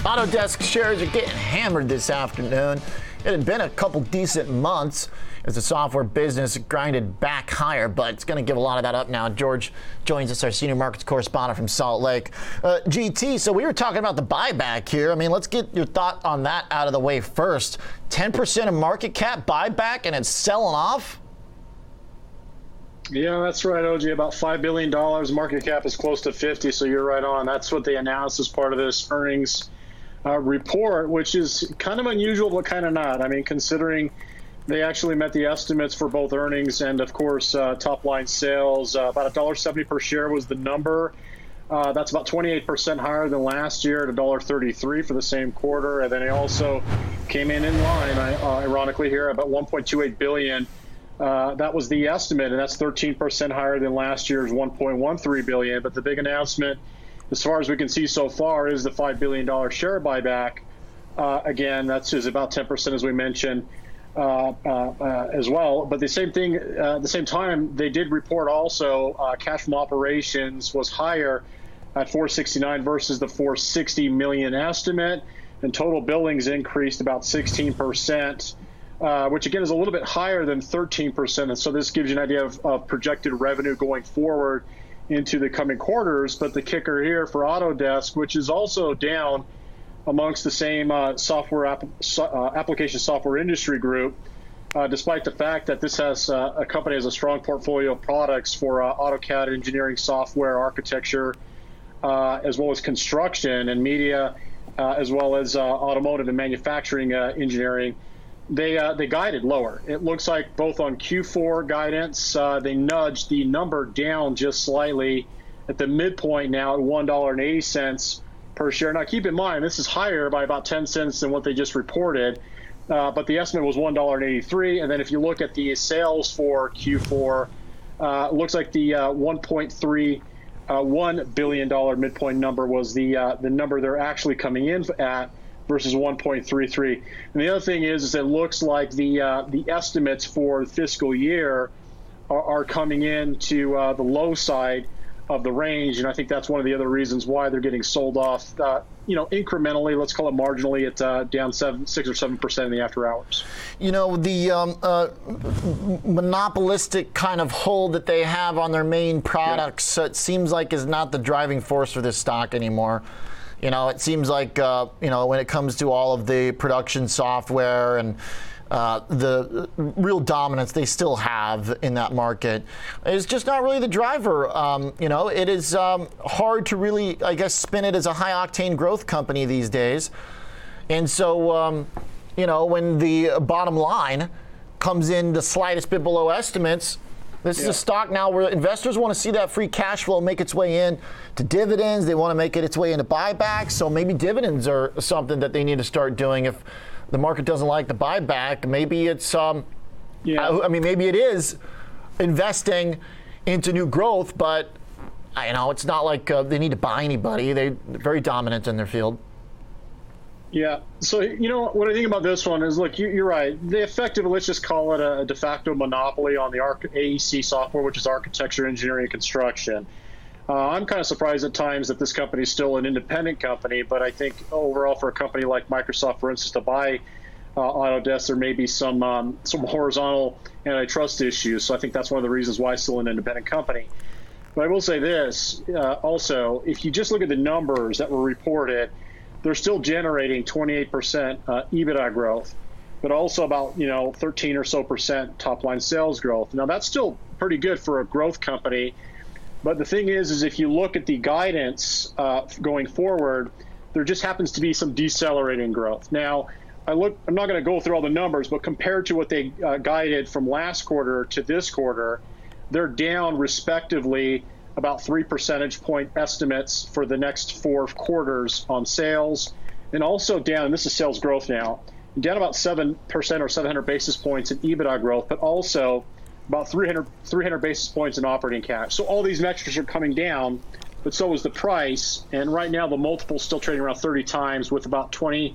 Autodesk shares are getting hammered this afternoon. It had been a couple decent months as the software business grinded back higher, but it's going to give a lot of that up now. George joins us, our senior markets correspondent from Salt Lake. Uh, GT, so we were talking about the buyback here. I mean, let's get your thought on that out of the way first. 10% of market cap buyback and it's selling off? Yeah, that's right, OG. About $5 billion. Market cap is close to 50, so you're right on. That's what they announced as part of this earnings uh, report, which is kind of unusual, but kind of not. I mean, considering they actually met the estimates for both earnings and, of course, uh, top line sales. Uh, about $1.70 per share was the number. Uh, that's about 28% higher than last year at $1.33 for the same quarter. And then it also came in in line, uh, ironically, here about 1.28 billion. Uh, that was the estimate, and that's 13% higher than last year's 1.13 billion. But the big announcement as far as we can see so far, is the $5 billion share buyback. Uh, again, that's just about 10%, as we mentioned. Uh, uh, uh, as well. But the same thing, uh, at the same time, they did report also uh, cash from operations was higher at 469 versus the 460 million estimate, and total billings increased about 16 percent. which again is a little bit higher than 13%. And so this gives you an idea of, of projected revenue going forward into the coming quarters. But the kicker here for Autodesk, which is also down amongst the same uh, software app, uh, application software industry group, uh, despite the fact that this has uh, a company has a strong portfolio of products for uh, AutoCAD engineering software, architecture, uh, as well as construction and media, as well as automotive and manufacturing engineering they uh, they guided lower. It looks like both on Q4 guidance, uh, they nudged the number down just slightly at the midpoint now at one dollar and eighty cents per share. Now keep in mind this is higher by about ten cents than what they just reported, uh, but the estimate was one dollar and eighty three. And then if you look at the sales for Q4, uh, it looks like the uh, one point three. Uh, one billion dollar midpoint number was the the number they're actually coming in at versus 1.33. And the other thing is, is it looks like the uh, the estimates for fiscal year are, are coming in to uh, the low side of the range, and I think that's one of the other reasons why they're getting sold off. Uh, you know, incrementally, let's call it marginally, at uh, down seven, six or seven percent in the after hours. You know, the um, uh, monopolistic kind of hold that they have on their main products, yeah. it seems like is not the driving force for this stock anymore. You know, it seems like uh, you know when it comes to all of the production software and uh, the real dominance they still have in that market is just not really the driver. Um, you know, it is um, hard to really, I guess, spin it as a high octane growth company these days. And so, um, you know, when the bottom line comes in the slightest bit below estimates, this yeah. is a stock now where investors want to see that free cash flow make its way in to dividends. They want to make it its way into buybacks. So maybe dividends are something that they need to start doing. If the market doesn't like the buyback, maybe it's, um, yeah. I, I mean, maybe it is investing into new growth, but you know, it's not like uh, they need to buy anybody. They're very dominant in their field. Yeah. So, you know, what I think about this one is look, you, are right. They effectively, let's just call it a de facto monopoly on the AEC software, which is architecture, engineering, and construction. Uh, I'm kind of surprised at times that this company is still an independent company, but I think overall, for a company like Microsoft, for instance, to buy uh, Autodesk, there may be some um, some horizontal antitrust issues. So I think that's one of the reasons why it's still an independent company. But I will say this uh, also: if you just look at the numbers that were reported they're still generating 28% uh, EBITDA growth, but also about you know 13 or so percent top line sales growth. Now that's still pretty good for a growth company. But the thing is, is if you look at the guidance uh, going forward, there just happens to be some decelerating growth. Now, I look, I'm not going to go through all the numbers, but compared to what they uh, guided from last quarter to this quarter, they're down respectively about three percentage point estimates for the next four quarters on sales, and also down, and this is sales growth now, down about 7% or 700 basis points in EBITDA growth, but also about 300, 300 basis points in operating cash. So all these metrics are coming down, but so is the price. And right now, the multiple is still trading around 30 times with about 23%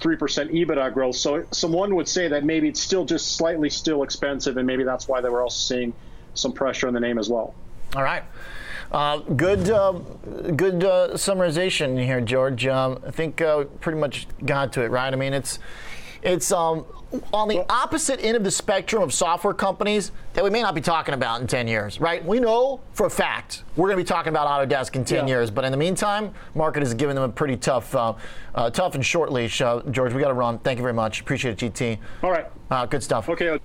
EBITDA growth. So someone would say that maybe it's still just slightly still expensive, and maybe that's why they were also seeing some pressure on the name as well. All right. Uh, good, uh, good uh, summarization here, George. Um, I think uh, pretty much got to it, right? I mean, it's it's um, on the opposite end of the spectrum of software companies that we may not be talking about in 10 years, right? We know for a fact we're going to be talking about Autodesk in 10 Yeah. years, but in the meantime, market has given them a pretty tough, uh, uh, tough and short leash. Uh, George, we got to run. Thank you very much. Appreciate it, GT. All right. Uh, good stuff. Okay.